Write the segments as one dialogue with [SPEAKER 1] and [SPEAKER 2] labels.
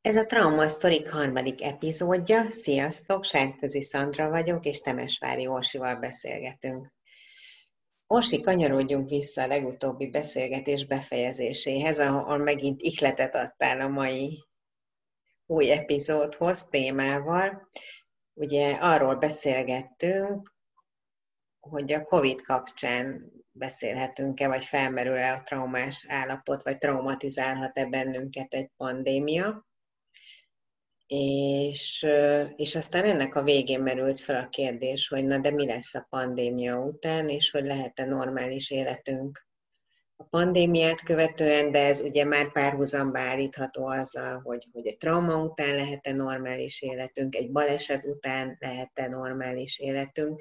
[SPEAKER 1] Ez a Trauma Sztorik harmadik epizódja. Sziasztok, Sárközi Szandra vagyok, és Temesvári Orsival beszélgetünk. Orsi, kanyarodjunk vissza a legutóbbi beszélgetés befejezéséhez, ahol megint ihletet adtál a mai új epizódhoz témával. Ugye arról beszélgettünk, hogy a COVID kapcsán beszélhetünk-e, vagy felmerül-e a traumás állapot, vagy traumatizálhat-e bennünket egy pandémia és, és aztán ennek a végén merült fel a kérdés, hogy na de mi lesz a pandémia után, és hogy lehet-e normális életünk? A pandémiát követően, de ez ugye már párhuzamba állítható azzal, hogy, hogy egy trauma után lehet-e normális életünk, egy baleset után lehet-e normális életünk,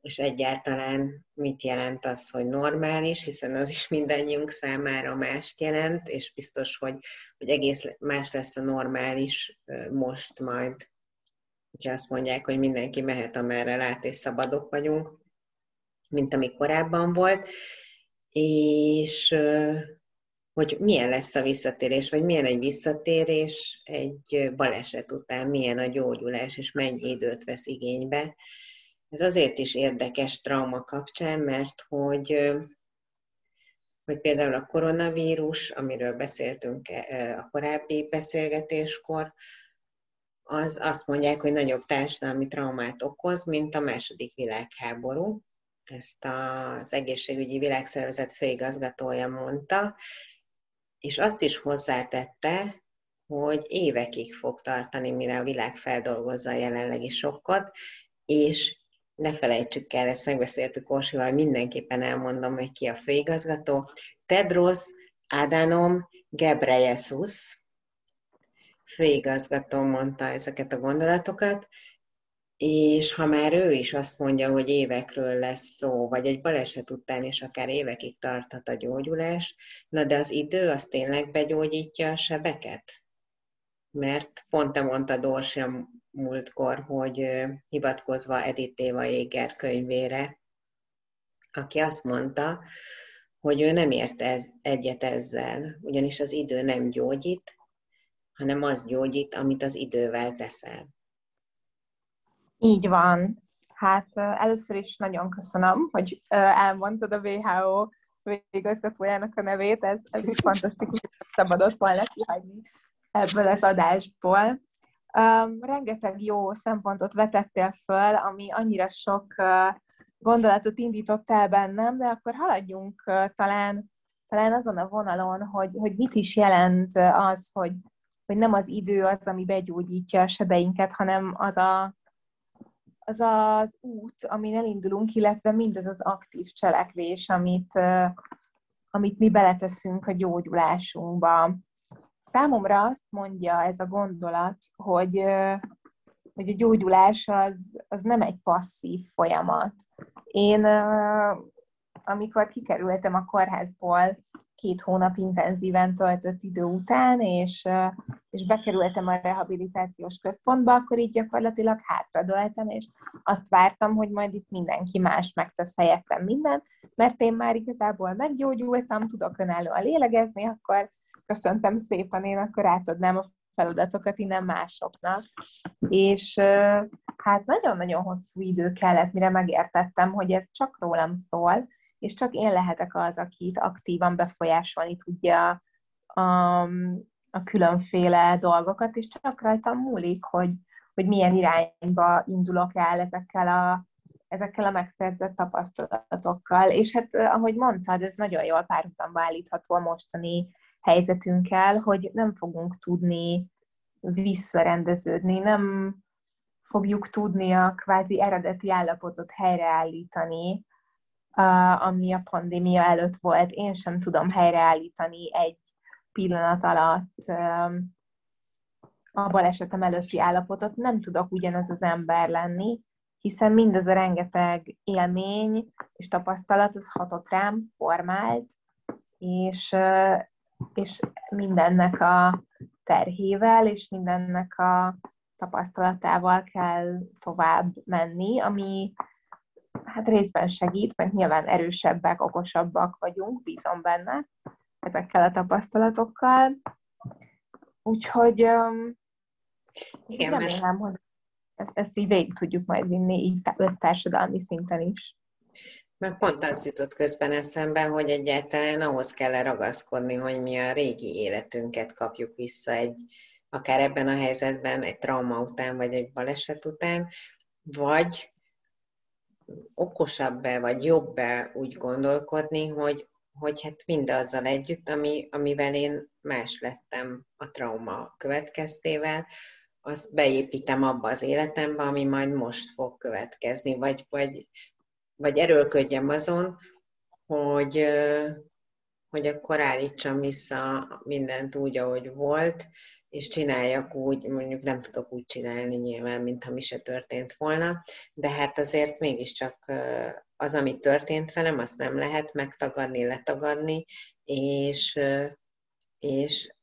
[SPEAKER 1] és egyáltalán mit jelent az, hogy normális, hiszen az is mindannyiunk számára mást jelent, és biztos, hogy, hogy egész más lesz a normális most majd, hogyha azt mondják, hogy mindenki mehet, amerre lát, és szabadok vagyunk, mint ami korábban volt, és hogy milyen lesz a visszatérés, vagy milyen egy visszatérés egy baleset után, milyen a gyógyulás, és mennyi időt vesz igénybe, ez azért is érdekes trauma kapcsán, mert hogy, hogy például a koronavírus, amiről beszéltünk a korábbi beszélgetéskor, az azt mondják, hogy nagyobb társadalmi traumát okoz, mint a második világháború. Ezt az egészségügyi világszervezet főigazgatója mondta, és azt is hozzátette, hogy évekig fog tartani, mire a világ feldolgozza a jelenlegi sokkot, és ne felejtsük el, ezt megbeszéltük Orsival, mindenképpen elmondom, hogy ki a főigazgató. Tedros Adhanom Ghebreyesus főigazgató mondta ezeket a gondolatokat, és ha már ő is azt mondja, hogy évekről lesz szó, vagy egy baleset után is akár évekig tarthat a gyógyulás, na de az idő az tényleg begyógyítja a sebeket? Mert pont te mondta Dorsi múltkor, hogy hivatkozva Edith Éva Jéger könyvére, aki azt mondta, hogy ő nem ért ez, egyet ezzel, ugyanis az idő nem gyógyít, hanem az gyógyít, amit az idővel teszel.
[SPEAKER 2] Így van. Hát először is nagyon köszönöm, hogy elmondtad a WHO főigazgatójának a nevét, ez, ez is fantasztikus, szabadott volna kihagyni ebből az adásból. Um, rengeteg jó szempontot vetettél föl, ami annyira sok uh, gondolatot indított el bennem, de akkor haladjunk uh, talán, talán azon a vonalon, hogy, hogy mit is jelent az, hogy, hogy nem az idő az, ami begyógyítja a sebeinket, hanem az a, az, az út, amin elindulunk, illetve mindez az aktív cselekvés, amit, uh, amit mi beleteszünk a gyógyulásunkba. Számomra azt mondja ez a gondolat, hogy, hogy a gyógyulás az, az nem egy passzív folyamat. Én, amikor kikerültem a kórházból két hónap intenzíven töltött idő után, és, és bekerültem a rehabilitációs központba, akkor így gyakorlatilag hátradőltem, és azt vártam, hogy majd itt mindenki más megtesz helyettem mindent, mert én már igazából meggyógyultam, tudok önállóan lélegezni, akkor köszöntem szépen, én akkor átadnám a feladatokat innen másoknak. És hát nagyon-nagyon hosszú idő kellett, mire megértettem, hogy ez csak rólam szól, és csak én lehetek az, akit aktívan befolyásolni tudja a, a különféle dolgokat, és csak rajtam múlik, hogy, hogy milyen irányba indulok el ezekkel a, ezekkel a megszerzett tapasztalatokkal. És hát, ahogy mondtad, ez nagyon jól párhuzamba állítható a mostani helyzetünkkel, hogy nem fogunk tudni visszarendeződni, nem fogjuk tudni a kvázi eredeti állapotot helyreállítani, ami a pandémia előtt volt. Én sem tudom helyreállítani egy pillanat alatt a balesetem előtti állapotot. Nem tudok ugyanaz az ember lenni, hiszen mindaz a rengeteg élmény és tapasztalat az hatott rám, formált, és és mindennek a terhével, és mindennek a tapasztalatával kell tovább menni, ami hát részben segít, mert nyilván erősebbek, okosabbak vagyunk, bízom benne ezekkel a tapasztalatokkal. úgyhogy um, Igen, remélem, mert... hogy ezt, ezt így végig tudjuk majd vinni, így társadalmi szinten is.
[SPEAKER 1] Meg pont az jutott közben eszembe, hogy egyáltalán ahhoz kell ragaszkodni, hogy mi a régi életünket kapjuk vissza egy, akár ebben a helyzetben, egy trauma után, vagy egy baleset után, vagy okosabb-e, vagy jobb-e úgy gondolkodni, hogy, hogy hát mindazzal együtt, ami, amivel én más lettem a trauma következtével, azt beépítem abba az életembe, ami majd most fog következni, vagy, vagy, vagy erőlködjem azon, hogy, hogy akkor állítsam vissza mindent úgy, ahogy volt, és csináljak úgy, mondjuk nem tudok úgy csinálni nyilván, mintha mi se történt volna, de hát azért mégiscsak az, ami történt velem, azt nem lehet megtagadni, letagadni, és, és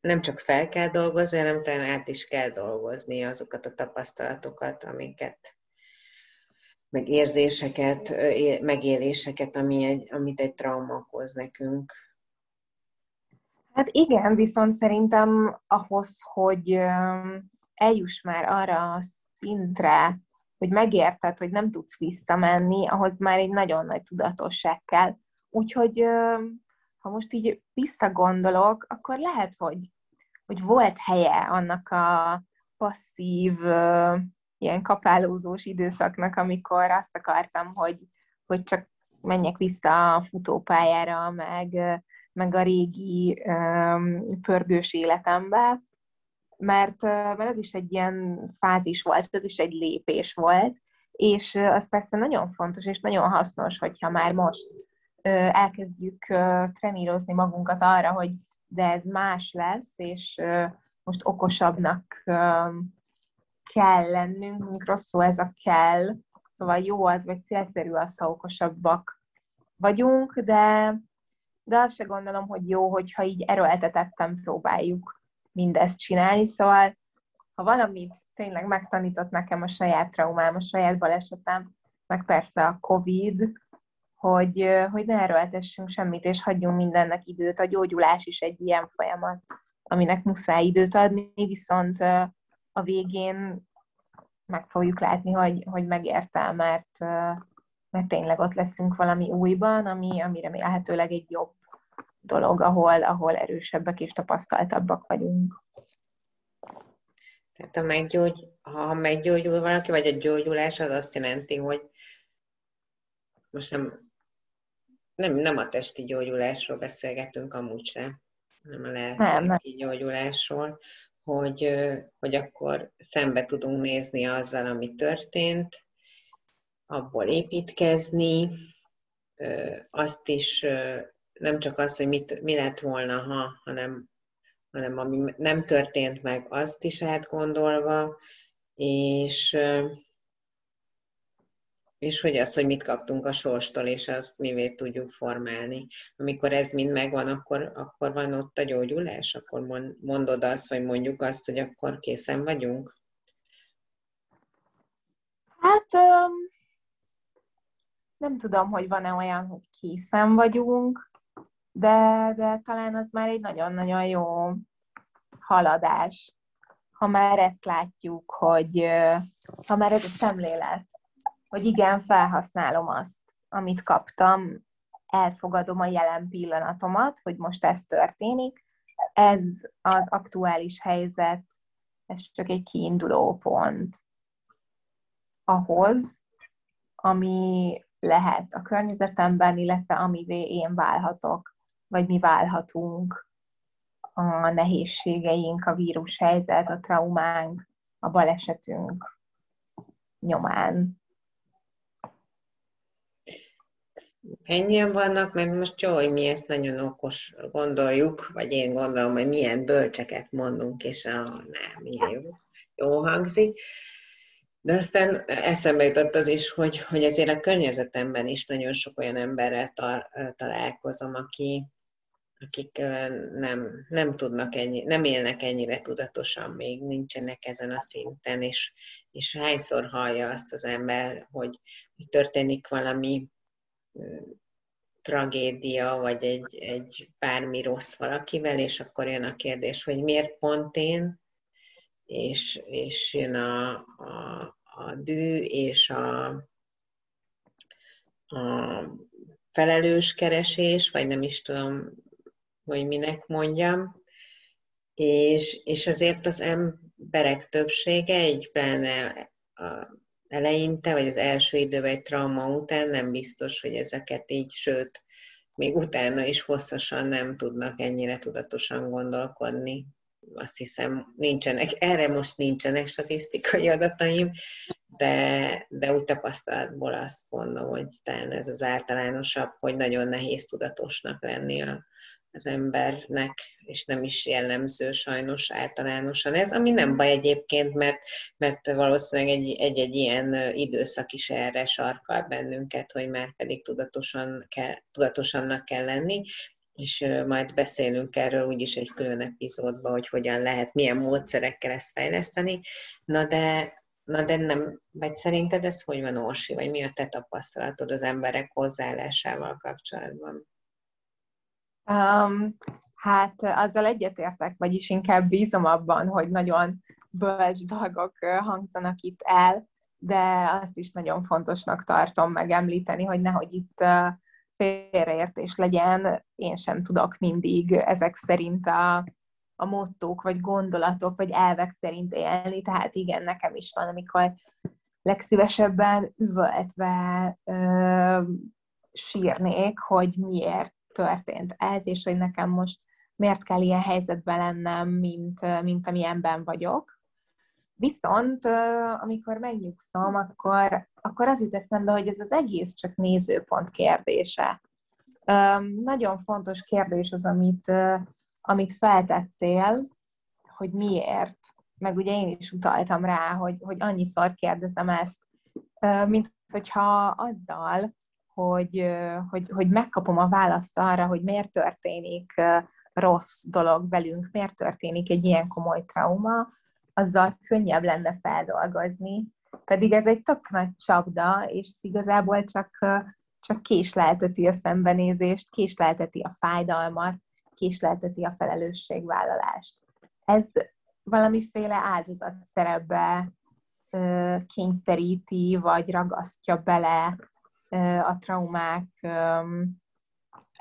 [SPEAKER 1] nem csak fel kell dolgozni, hanem talán át is kell dolgozni azokat a tapasztalatokat, amiket, meg érzéseket, megéléseket, ami egy, amit egy trauma okoz nekünk.
[SPEAKER 2] Hát igen, viszont szerintem ahhoz, hogy eljuss már arra a szintre, hogy megérted, hogy nem tudsz visszamenni, ahhoz már egy nagyon nagy tudatosság kell. Úgyhogy ha most így visszagondolok, akkor lehet, hogy, hogy volt helye annak a passzív, ilyen kapálózós időszaknak, amikor azt akartam, hogy, hogy csak menjek vissza a futópályára, meg, meg a régi um, pörgős életembe, mert, mert ez is egy ilyen fázis volt, ez is egy lépés volt, és az persze nagyon fontos és nagyon hasznos, hogyha már most elkezdjük trenírozni magunkat arra, hogy de ez más lesz, és most okosabbnak kell lennünk, mondjuk rossz szó ez a kell, szóval jó az, vagy célszerű az, ha okosabbak vagyunk, de, de azt se gondolom, hogy jó, hogyha így erőltetettem próbáljuk mindezt csinálni, szóval ha valamit tényleg megtanított nekem a saját traumám, a saját balesetem, meg persze a Covid, hogy, hogy ne erőltessünk semmit, és hagyjunk mindennek időt. A gyógyulás is egy ilyen folyamat, aminek muszáj időt adni, viszont a végén meg fogjuk látni, hogy, hogy megérte, mert, mert tényleg ott leszünk valami újban, ami, ami remélhetőleg egy jobb dolog, ahol, ahol erősebbek és tapasztaltabbak vagyunk.
[SPEAKER 1] Tehát ha, meggyógy, ha meggyógyul valaki, vagy a gyógyulás az azt jelenti, hogy most nem nem, nem a testi gyógyulásról beszélgetünk amúgy sem, hanem a lelki gyógyulásról, hogy, hogy akkor szembe tudunk nézni azzal, ami történt, abból építkezni, azt is nem csak az, hogy mit, mi lett volna, ha, hanem, hanem ami nem történt meg, azt is átgondolva, és és hogy az, hogy mit kaptunk a sorstól, és azt mivé tudjuk formálni. Amikor ez mind megvan, akkor, akkor van ott a gyógyulás? Akkor mondod azt, vagy mondjuk azt, hogy akkor készen vagyunk?
[SPEAKER 2] Hát um, nem tudom, hogy van-e olyan, hogy készen vagyunk, de, de talán az már egy nagyon-nagyon jó haladás, ha már ezt látjuk, hogy ha már ez a szemlélet hogy igen, felhasználom azt, amit kaptam, elfogadom a jelen pillanatomat, hogy most ez történik. Ez az aktuális helyzet, ez csak egy kiinduló pont ahhoz, ami lehet a környezetemben, illetve amivé én válhatok, vagy mi válhatunk a nehézségeink, a vírushelyzet, a traumánk, a balesetünk nyomán.
[SPEAKER 1] Ennyien vannak, mert most jó, hogy mi ezt nagyon okos gondoljuk, vagy én gondolom, hogy milyen bölcseket mondunk, és a, nem, milyen jó, jó hangzik. De aztán eszembe jutott az is, hogy, hogy azért a környezetemben is nagyon sok olyan emberrel találkozom, aki, akik nem, nem tudnak ennyi, nem élnek ennyire tudatosan, még nincsenek ezen a szinten, és, és hányszor hallja azt az ember, hogy, hogy történik valami tragédia, vagy egy, egy bármi rossz valakivel, és akkor jön a kérdés, hogy miért pont én, és, és jön a, a, a dű, és a, a felelős keresés, vagy nem is tudom, hogy minek mondjam, és, és azért az emberek többsége, egy pláne a eleinte, vagy az első időben egy trauma után nem biztos, hogy ezeket így, sőt, még utána is hosszasan nem tudnak ennyire tudatosan gondolkodni. Azt hiszem, nincsenek, erre most nincsenek statisztikai adataim, de, de úgy tapasztalatból azt mondom, hogy talán ez az általánosabb, hogy nagyon nehéz tudatosnak lenni a, az embernek, és nem is jellemző sajnos általánosan ez, ami nem baj egyébként, mert, mert valószínűleg egy, egy-egy ilyen időszak is erre sarkal bennünket, hogy már pedig tudatosan kell, tudatosannak kell lenni, és majd beszélünk erről úgyis egy külön epizódban, hogy hogyan lehet, milyen módszerekkel ezt fejleszteni. Na de, na de nem, vagy szerinted ez hogy van, Orsi, vagy mi a te tapasztalatod az emberek hozzáállásával kapcsolatban?
[SPEAKER 2] Um, hát azzal egyetértek, vagyis inkább bízom abban, hogy nagyon bölcs dolgok hangzanak itt el, de azt is nagyon fontosnak tartom megemlíteni, hogy nehogy itt félreértés legyen, én sem tudok mindig ezek szerint a, a mottók, vagy gondolatok, vagy elvek szerint élni, tehát igen, nekem is van, amikor legszívesebben üvöltve ö, sírnék, hogy miért történt ez, és hogy nekem most miért kell ilyen helyzetben lennem, mint, mint amilyenben vagyok. Viszont amikor megnyugszom, akkor, akkor az jut eszembe, hogy ez az egész csak nézőpont kérdése. Nagyon fontos kérdés az, amit, amit feltettél, hogy miért. Meg ugye én is utaltam rá, hogy, hogy annyiszor kérdezem ezt, mint hogyha azzal, hogy, hogy, hogy megkapom a választ arra, hogy miért történik rossz dolog velünk, miért történik egy ilyen komoly trauma, azzal könnyebb lenne feldolgozni. Pedig ez egy tök nagy csapda, és ez igazából csak, csak késlelteti a szembenézést, késlelteti a fájdalmat, késlelteti a felelősségvállalást. Ez valamiféle áldozat szerepbe kényszeríti, vagy ragasztja bele a traumák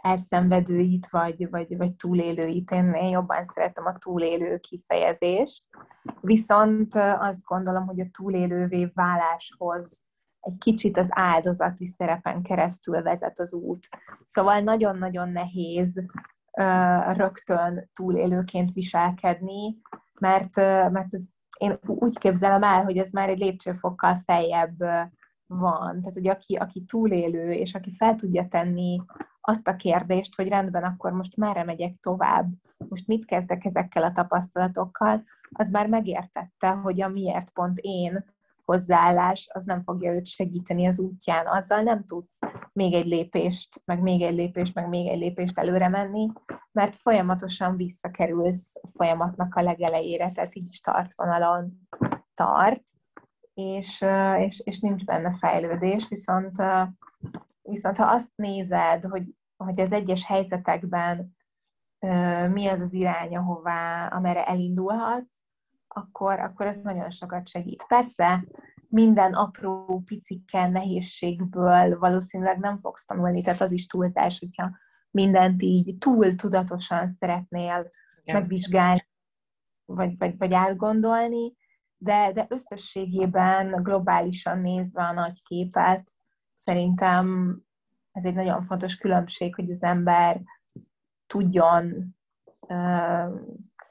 [SPEAKER 2] elszenvedőit, vagy, vagy, vagy túlélőit. Én, én jobban szeretem a túlélő kifejezést. Viszont azt gondolom, hogy a túlélővé váláshoz egy kicsit az áldozati szerepen keresztül vezet az út. Szóval nagyon-nagyon nehéz rögtön túlélőként viselkedni, mert, mert ez, én úgy képzelem el, hogy ez már egy lépcsőfokkal feljebb van. Tehát, hogy aki, aki túlélő, és aki fel tudja tenni azt a kérdést, hogy rendben, akkor most merre megyek tovább, most mit kezdek ezekkel a tapasztalatokkal, az már megértette, hogy a miért pont én hozzáállás, az nem fogja őt segíteni az útján. Azzal nem tudsz még egy lépést, meg még egy lépést, meg még egy lépést előre menni, mert folyamatosan visszakerülsz a folyamatnak a legelejére, tehát így startvonalon tart, és, és, és nincs benne fejlődés, viszont, viszont ha azt nézed, hogy, hogy az egyes helyzetekben mi az az irány, ahová, amire elindulhatsz, akkor, akkor ez nagyon sokat segít. Persze, minden apró, piciken nehézségből valószínűleg nem fogsz tanulni, tehát az is túlzás, hogyha mindent így túl tudatosan szeretnél Igen. megvizsgálni, vagy, vagy, vagy átgondolni, de, de összességében globálisan nézve a nagy képet, szerintem ez egy nagyon fontos különbség, hogy az ember tudjon uh,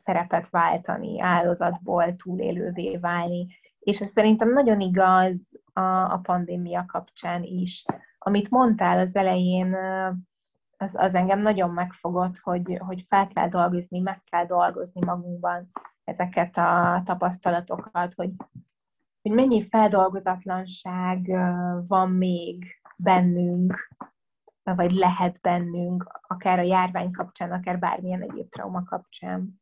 [SPEAKER 2] szerepet váltani, áldozatból túlélővé válni. És ez szerintem nagyon igaz a, a pandémia kapcsán is. Amit mondtál az elején, az, az engem nagyon megfogott, hogy, hogy fel kell dolgozni, meg kell dolgozni magunkban ezeket a tapasztalatokat, hogy, hogy mennyi feldolgozatlanság van még bennünk, vagy lehet bennünk, akár a járvány kapcsán, akár bármilyen egyéb trauma kapcsán.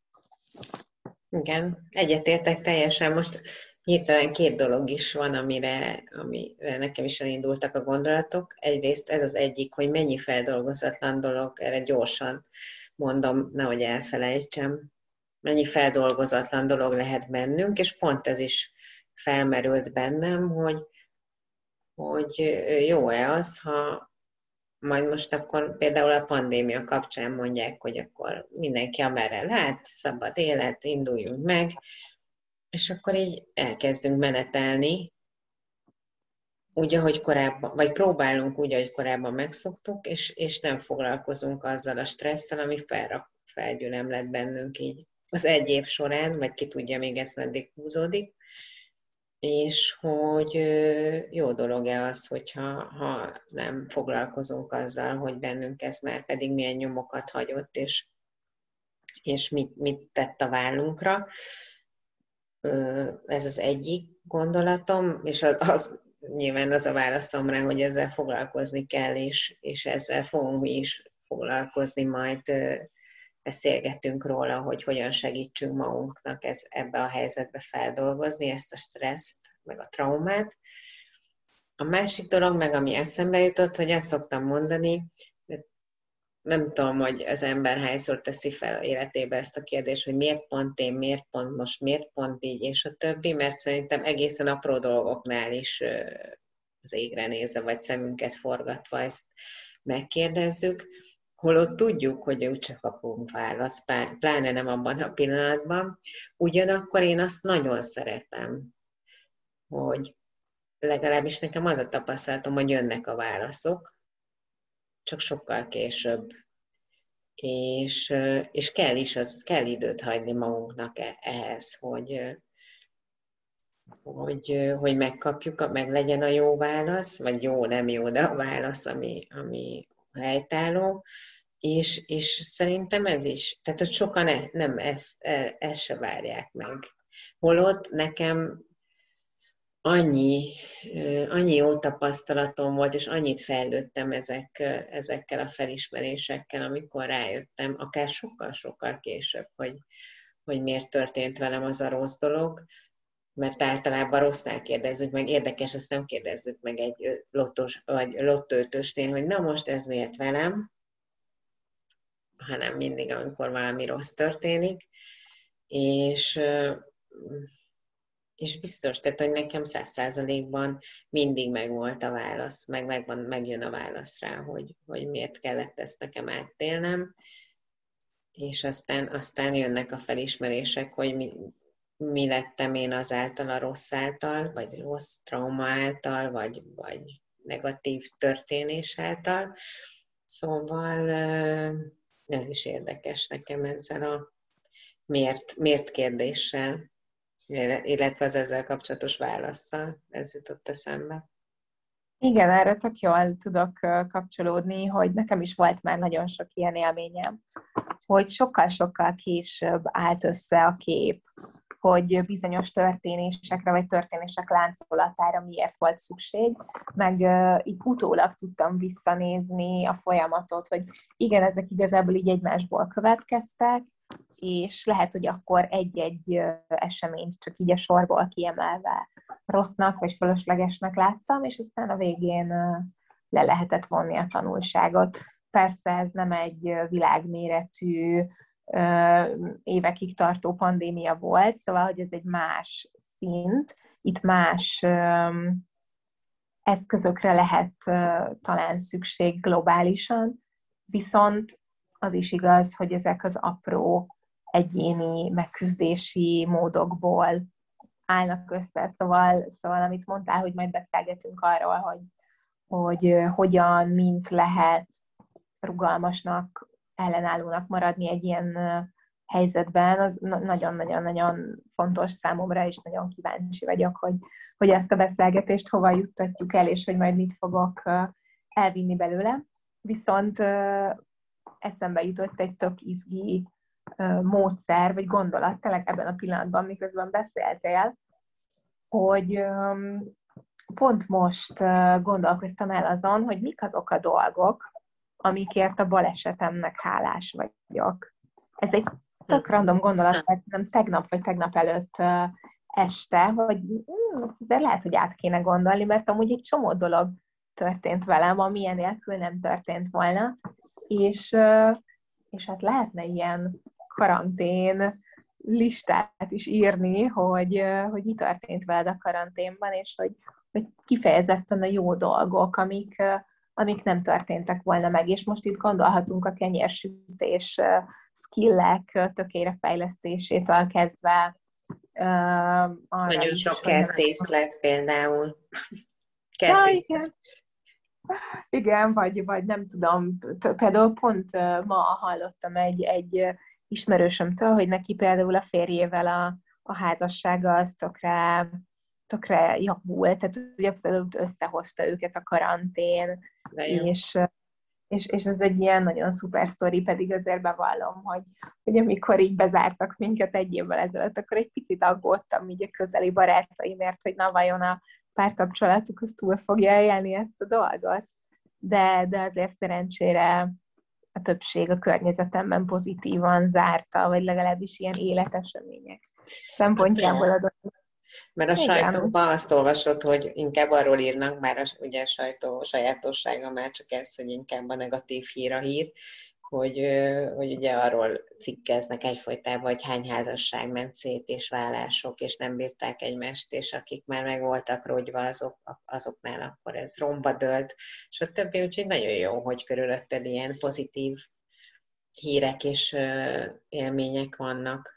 [SPEAKER 1] Igen, egyetértek teljesen. Most hirtelen két dolog is van, amire, amire nekem is elindultak a gondolatok. Egyrészt ez az egyik, hogy mennyi feldolgozatlan dolog, erre gyorsan mondom, nehogy elfelejtsem, mennyi feldolgozatlan dolog lehet bennünk, és pont ez is felmerült bennem, hogy, hogy jó-e az, ha majd most akkor például a pandémia kapcsán mondják, hogy akkor mindenki amerre lát, szabad élet, induljunk meg, és akkor így elkezdünk menetelni, úgy, ahogy korábban, vagy próbálunk úgy, ahogy korábban megszoktuk, és, és nem foglalkozunk azzal a stresszel, ami fel, felgyűlem bennünk így az egy év során, vagy ki tudja, még ez meddig húzódik, és hogy jó dolog-e az, hogyha ha nem foglalkozunk azzal, hogy bennünk ez már pedig milyen nyomokat hagyott, és, és mit, mit tett a vállunkra. Ez az egyik gondolatom, és az, az nyilván az a válaszom rá, hogy ezzel foglalkozni kell, és, és ezzel fogunk mi is foglalkozni majd beszélgetünk róla, hogy hogyan segítsünk magunknak ez, ebbe a helyzetbe feldolgozni ezt a stresszt, meg a traumát. A másik dolog meg, ami eszembe jutott, hogy azt szoktam mondani, nem tudom, hogy az ember hányszor teszi fel életébe ezt a kérdést, hogy miért pont én, miért pont most, miért pont így, és a többi, mert szerintem egészen apró dolgoknál is az égre nézve, vagy szemünket forgatva ezt megkérdezzük holott tudjuk, hogy úgyse kapunk választ, pláne nem abban a pillanatban. Ugyanakkor én azt nagyon szeretem, hogy legalábbis nekem az a tapasztalatom, hogy jönnek a válaszok, csak sokkal később. És, és kell is, az, kell időt hagyni magunknak e, ehhez, hogy, hogy, hogy megkapjuk, meg legyen a jó válasz, vagy jó, nem jó, de a válasz, ami, ami helytálló, és, és szerintem ez is, tehát hogy sokan e, nem ezt, e, ezt se várják meg. Holott nekem annyi, annyi jó tapasztalatom volt, és annyit fejlődtem ezek, ezekkel a felismerésekkel, amikor rájöttem, akár sokkal-sokkal később, hogy, hogy miért történt velem az a rossz dolog, mert általában rossznál kérdezzük meg, érdekes, azt nem kérdezzük meg egy lottos, vagy lottőtösnél, hogy na most ez miért velem, hanem mindig, amikor valami rossz történik, és, és biztos, tehát, hogy nekem száz százalékban mindig megvolt a válasz, meg megvan, megjön a válasz rá, hogy, hogy miért kellett ezt nekem áttélnem, és aztán, aztán jönnek a felismerések, hogy mi, mi lettem én azáltal a rossz által, vagy rossz trauma által, vagy, vagy negatív történés által. Szóval ez is érdekes nekem ezzel a miért, miért kérdéssel, illetve az ezzel kapcsolatos válaszsal. Ez jutott eszembe.
[SPEAKER 2] Igen, erre tök jól tudok kapcsolódni, hogy nekem is volt már nagyon sok ilyen élményem, hogy sokkal-sokkal később állt össze a kép, hogy bizonyos történésekre vagy történések láncolatára miért volt szükség, meg uh, így utólag tudtam visszanézni a folyamatot, hogy igen, ezek igazából így egymásból következtek, és lehet, hogy akkor egy-egy eseményt csak így a sorból kiemelve rossznak vagy fölöslegesnek láttam, és aztán a végén le lehetett vonni a tanulságot. Persze ez nem egy világméretű évekig tartó pandémia volt, szóval, hogy ez egy más szint, itt más eszközökre lehet talán szükség globálisan, viszont az is igaz, hogy ezek az apró egyéni megküzdési módokból állnak össze. Szóval, szóval amit mondtál, hogy majd beszélgetünk arról, hogy, hogy hogyan, mint lehet rugalmasnak ellenállónak maradni egy ilyen helyzetben, az nagyon-nagyon-nagyon fontos számomra, és nagyon kíváncsi vagyok, hogy, hogy ezt a beszélgetést hova juttatjuk el, és hogy majd mit fogok elvinni belőle. Viszont eszembe jutott egy tök izgi módszer, vagy gondolat, tényleg ebben a pillanatban, miközben beszéltél, hogy pont most gondolkoztam el azon, hogy mik azok a dolgok, amikért a balesetemnek hálás vagyok. Ez egy tök random gondolat, mert nem tegnap vagy tegnap előtt este, hogy hm, azért lehet, hogy át kéne gondolni, mert amúgy egy csomó dolog történt velem, ami ilyen nélkül nem történt volna, és, és hát lehetne ilyen karantén listát is írni, hogy, hogy mi történt veled a karanténban, és hogy, hogy kifejezetten a jó dolgok, amik, amik nem történtek volna meg. És most itt gondolhatunk a kenyérsütés skillek tökére fejlesztésétől kezdve.
[SPEAKER 1] Uh, Nagyon sok kertész lett például. Kertész. Ja, igen.
[SPEAKER 2] igen, vagy, vagy nem tudom, például pont ma hallottam egy, egy ismerősömtől, hogy neki például a férjével a, a házassága az tökre, tökre javult, tehát ugye abszolút összehozta őket a karantén, és, és, és ez egy ilyen nagyon szuper sztori, pedig azért bevallom, hogy, hogy amikor így bezártak minket egy évvel ezelőtt, akkor egy picit aggódtam így a közeli barátaimért, hogy na vajon a párkapcsolatuk az túl fogja élni ezt a dolgot. De, de azért szerencsére a többség a környezetemben pozitívan zárta, vagy legalábbis ilyen életesemények szempontjából adott.
[SPEAKER 1] Mert a sajtóban azt olvasott, hogy inkább arról írnak, bár a, ugye a sajtó sajátossága már csak ez, hogy inkább a negatív hír a hír, hogy, hogy ugye arról cikkeznek egyfolytában, hogy hány házasság ment szét, és vállások, és nem bírták egymást, és akik már meg voltak rogyva, azok, azoknál akkor ez romba dölt, és a többi, úgyhogy nagyon jó, hogy körülötted ilyen pozitív hírek és élmények vannak.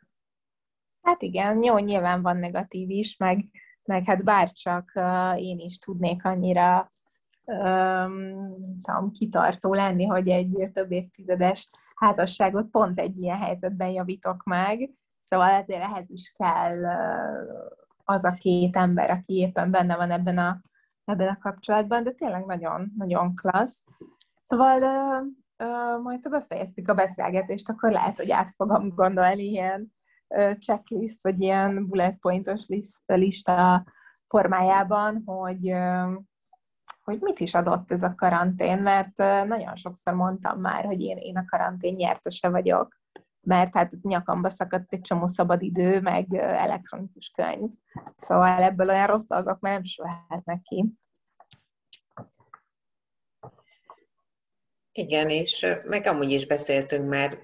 [SPEAKER 2] Hát igen, jó, nyilván van negatív is, meg, meg hát bárcsak én is tudnék annyira um, tudom, kitartó lenni, hogy egy több évtizedes házasságot pont egy ilyen helyzetben javítok meg. Szóval ezért ehhez is kell az a két ember, aki éppen benne van ebben a, ebben a kapcsolatban, de tényleg nagyon, nagyon klassz. Szóval uh, uh, majd ha befejeztük a beszélgetést, akkor lehet, hogy át fogom gondolni ilyen checklist, vagy ilyen bullet pointos lista formájában, hogy, hogy mit is adott ez a karantén, mert nagyon sokszor mondtam már, hogy én, én a karantén nyertese vagyok, mert hát nyakamba szakadt egy csomó szabad idő, meg elektronikus könyv. Szóval ebből olyan rossz dolgok már nem sülhetnek ki.
[SPEAKER 1] Igen, és meg amúgy is beszéltünk már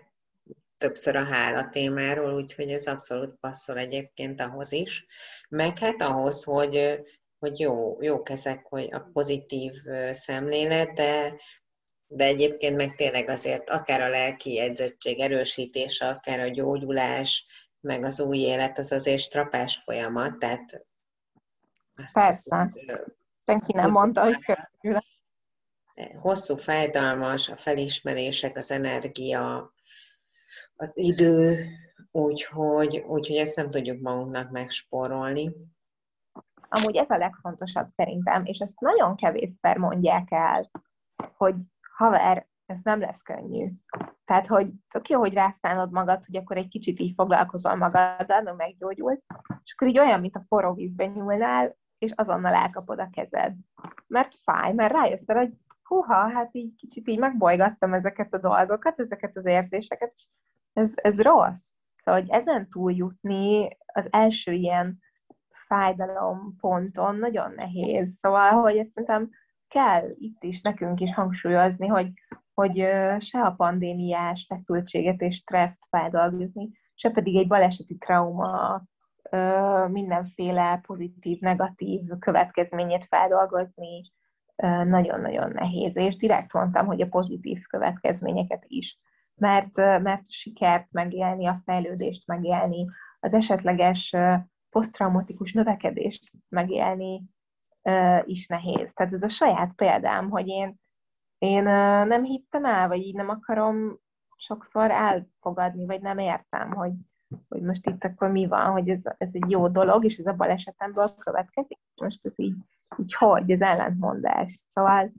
[SPEAKER 1] többször a hála témáról, úgyhogy ez abszolút passzol egyébként ahhoz is. Meg hát ahhoz, hogy, hogy jó, jók ezek, hogy a pozitív szemlélet, de, de egyébként meg tényleg azért akár a lelki edzettség erősítése, akár a gyógyulás, meg az új élet, az azért strapás folyamat, tehát
[SPEAKER 2] Persze. Azt, Senki nem mondta, hogy könnyű
[SPEAKER 1] Hosszú, fájdalmas, a felismerések, az energia, az idő, úgyhogy, úgyhogy ezt nem tudjuk magunknak megspórolni.
[SPEAKER 2] Amúgy ez a legfontosabb szerintem, és ezt nagyon kevésszer mondják el, hogy haver, ez nem lesz könnyű. Tehát, hogy tök jó, hogy rászánod magad, hogy akkor egy kicsit így foglalkozol magaddal, meg meggyógyulsz, és akkor így olyan, mint a forró vízben nyúlnál, és azonnal elkapod a kezed. Mert fáj, mert rájössz hogy húha, hát így kicsit így megbolygattam ezeket a dolgokat, ezeket az érzéseket, és ez, ez rossz. Szóval, hogy ezen túljutni az első ilyen fájdalom ponton nagyon nehéz. Szóval, hogy ezt szerintem kell itt is nekünk is hangsúlyozni, hogy, hogy se a pandémiás feszültséget és stresszt feldolgozni, se pedig egy baleseti trauma mindenféle pozitív, negatív következményét feldolgozni nagyon-nagyon nehéz. És direkt mondtam, hogy a pozitív következményeket is mert, mert sikert megélni, a fejlődést megélni, az esetleges posztraumatikus növekedést megélni is nehéz. Tehát ez a saját példám, hogy én, én nem hittem el, vagy így nem akarom sokszor elfogadni, vagy nem értem, hogy, hogy most itt akkor mi van, hogy ez, ez egy jó dolog, és ez a balesetemből következik. Most ez így, így hogy, ez ellentmondás. Szóval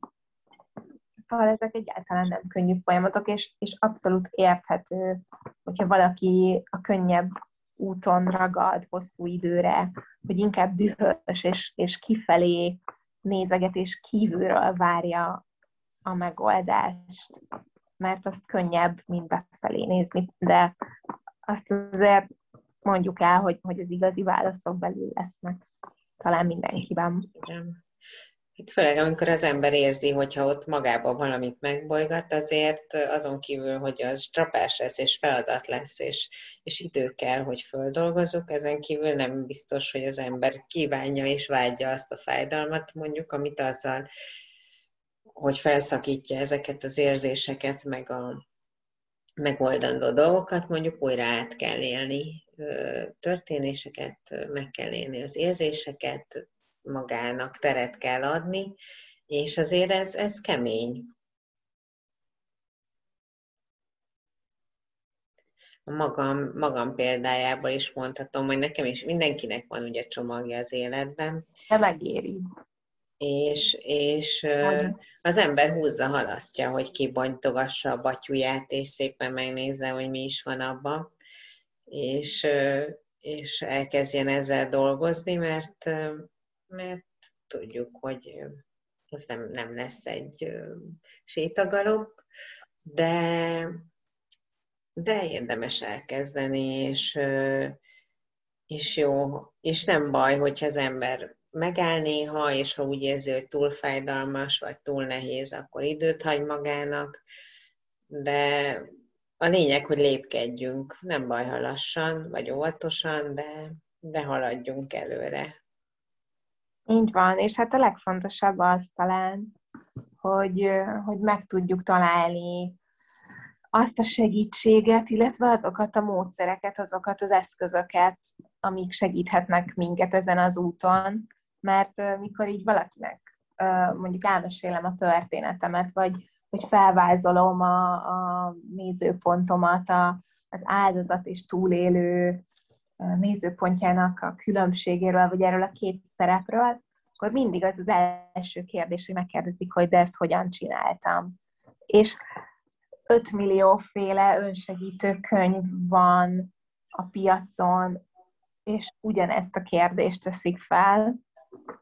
[SPEAKER 2] Szóval ezek egyáltalán nem könnyű folyamatok, és, és abszolút érthető, hogyha valaki a könnyebb úton ragad hosszú időre, hogy inkább dühös és, és kifelé nézeget és kívülről várja a megoldást, mert azt könnyebb, mint befelé nézni. De azt azért mondjuk el, hogy, hogy az igazi válaszok belül lesznek. Talán mindenkiben.
[SPEAKER 1] Igen. Itt főleg, amikor az ember érzi, hogyha ott magában valamit megbolygat, azért azon kívül, hogy az strapás lesz, és feladat lesz, és, és idő kell, hogy földolgozunk, ezen kívül nem biztos, hogy az ember kívánja és vágyja azt a fájdalmat, mondjuk, amit azzal, hogy felszakítja ezeket az érzéseket, meg a megoldandó dolgokat, mondjuk újra át kell élni történéseket, meg kell élni az érzéseket, magának teret kell adni, és azért ez, ez kemény. A magam, magam példájából is mondhatom, hogy nekem is mindenkinek van ugye csomagja az életben.
[SPEAKER 2] De megéri.
[SPEAKER 1] És, és az ember húzza, halasztja, hogy kibonygogassa a batyuját, és szépen megnézze, hogy mi is van abban, és, és elkezdjen ezzel dolgozni, mert mert tudjuk, hogy ez nem, nem lesz egy sétagalop, de, de érdemes elkezdeni, és, és jó, és nem baj, hogyha az ember megáll néha, és ha úgy érzi, hogy túl fájdalmas, vagy túl nehéz, akkor időt hagy magának, de a lényeg, hogy lépkedjünk, nem baj, ha lassan, vagy óvatosan, de, de haladjunk előre.
[SPEAKER 2] Így van, és hát a legfontosabb az talán, hogy, hogy meg tudjuk találni azt a segítséget, illetve azokat a módszereket, azokat az eszközöket, amik segíthetnek minket ezen az úton, mert mikor így valakinek mondjuk elmesélem a történetemet, vagy hogy felvázolom a, a nézőpontomat, a, az áldozat és túlélő nézőpontjának a különbségéről, vagy erről a két szerepről, akkor mindig az az első kérdés, hogy megkérdezik, hogy de ezt hogyan csináltam. És 5 millió féle önsegítő könyv van a piacon, és ugyanezt a kérdést teszik fel.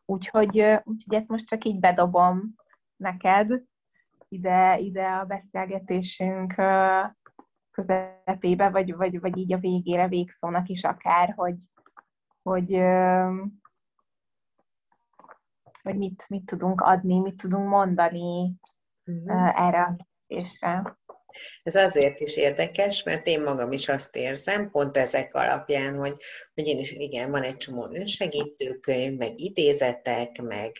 [SPEAKER 2] Úgyhogy, úgyhogy ezt most csak így bedobom neked ide, ide a beszélgetésünk közepébe, vagy, vagy, vagy így a végére, végszónak is akár, hogy, hogy, hogy mit, mit tudunk adni, mit tudunk mondani uh-huh. erre a kérdésre.
[SPEAKER 1] Ez azért is érdekes, mert én magam is azt érzem, pont ezek alapján, hogy, hogy én is, igen, van egy csomó önsegítőkönyv, meg idézetek, meg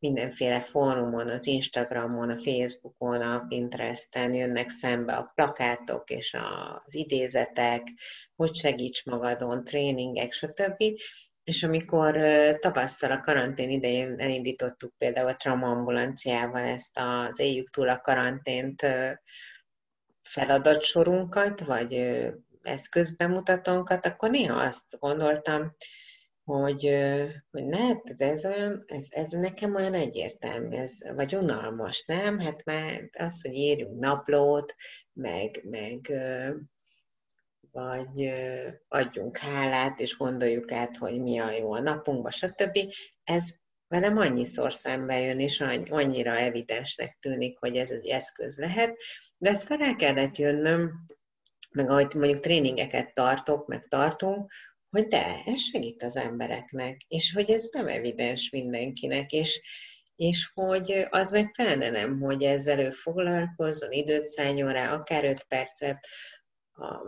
[SPEAKER 1] mindenféle fórumon, az Instagramon, a Facebookon, a Pinteresten jönnek szembe a plakátok és az idézetek, hogy segíts magadon, tréningek, stb. És amikor tavasszal a karantén idején elindítottuk például a traumaambulanciával ezt az éljük túl a karantént feladatsorunkat, vagy eszközbemutatónkat, akkor néha azt gondoltam, hogy, hogy ne, ez olyan, ez, ez nekem olyan egyértelmű, ez, vagy unalmas, nem? Hát már az, hogy írjunk naplót, meg, meg vagy adjunk hálát, és gondoljuk át, hogy mi a jó a napunkban, stb. Ez velem annyiszor szembe jön, és annyira evidensnek tűnik, hogy ez egy eszköz lehet, de ezt fel kellett jönnöm, meg ahogy mondjuk tréningeket tartok, meg tartunk, hogy de, ez segít az embereknek, és hogy ez nem evidens mindenkinek, és, és hogy az meg pláne nem, hogy ezzel ő foglalkozzon, időt szálljon rá, akár öt percet,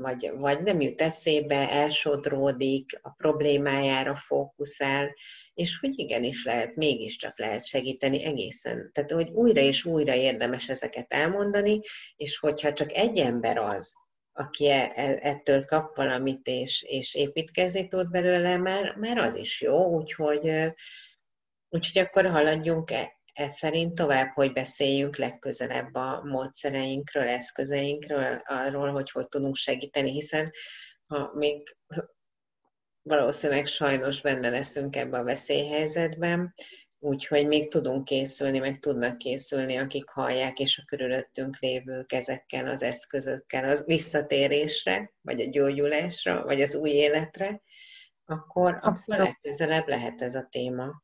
[SPEAKER 1] vagy, vagy nem jut eszébe, elsodródik, a problémájára fókuszál, és hogy igenis lehet, mégiscsak lehet segíteni egészen. Tehát, hogy újra és újra érdemes ezeket elmondani, és hogyha csak egy ember az, aki e, e, ettől kap valamit, és, és építkezni tud belőle, már, már az is jó, úgyhogy, úgyhogy akkor haladjunk e, e szerint tovább, hogy beszéljünk legközelebb a módszereinkről, eszközeinkről, arról, hogy hogy tudunk segíteni, hiszen ha még valószínűleg sajnos benne leszünk ebben a veszélyhelyzetben, Úgyhogy még tudunk készülni, meg tudnak készülni, akik hallják, és a körülöttünk lévők ezekkel az eszközökkel az visszatérésre, vagy a gyógyulásra, vagy az új életre, akkor, akkor legközelebb lehet ez a téma.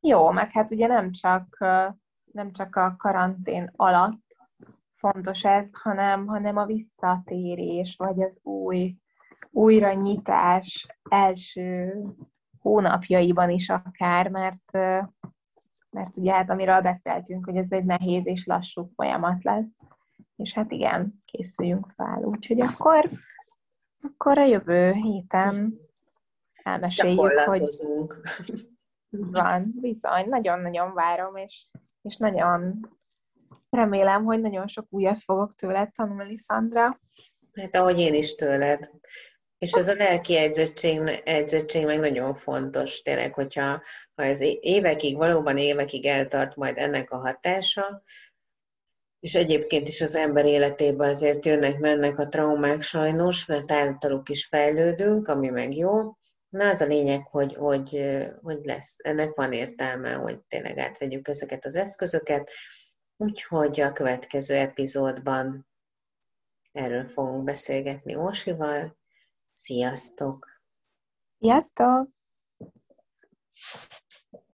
[SPEAKER 2] Jó, meg hát ugye nem csak, nem csak a karantén alatt fontos ez, hanem, hanem a visszatérés, vagy az új újra nyitás első hónapjaiban is akár, mert, mert ugye hát amiről beszéltünk, hogy ez egy nehéz és lassú folyamat lesz, és hát igen, készüljünk fel, úgyhogy akkor, akkor a jövő héten elmeséljük, hogy van, bizony, nagyon-nagyon várom, és, és nagyon remélem, hogy nagyon sok újat fogok tőled tanulni, Szandra.
[SPEAKER 1] Hát ahogy én is tőled. És ez a lelki edzettség, edzettség meg nagyon fontos, tényleg, hogyha ha ez évekig, valóban évekig eltart majd ennek a hatása, és egyébként is az ember életében azért jönnek-mennek a traumák sajnos, mert általuk is fejlődünk, ami meg jó. Na az a lényeg, hogy, hogy, hogy lesz, ennek van értelme, hogy tényleg átvegyük ezeket az eszközöket, úgyhogy a következő epizódban erről fogunk beszélgetni Orsival. Sziasztok!
[SPEAKER 2] Sziasztok!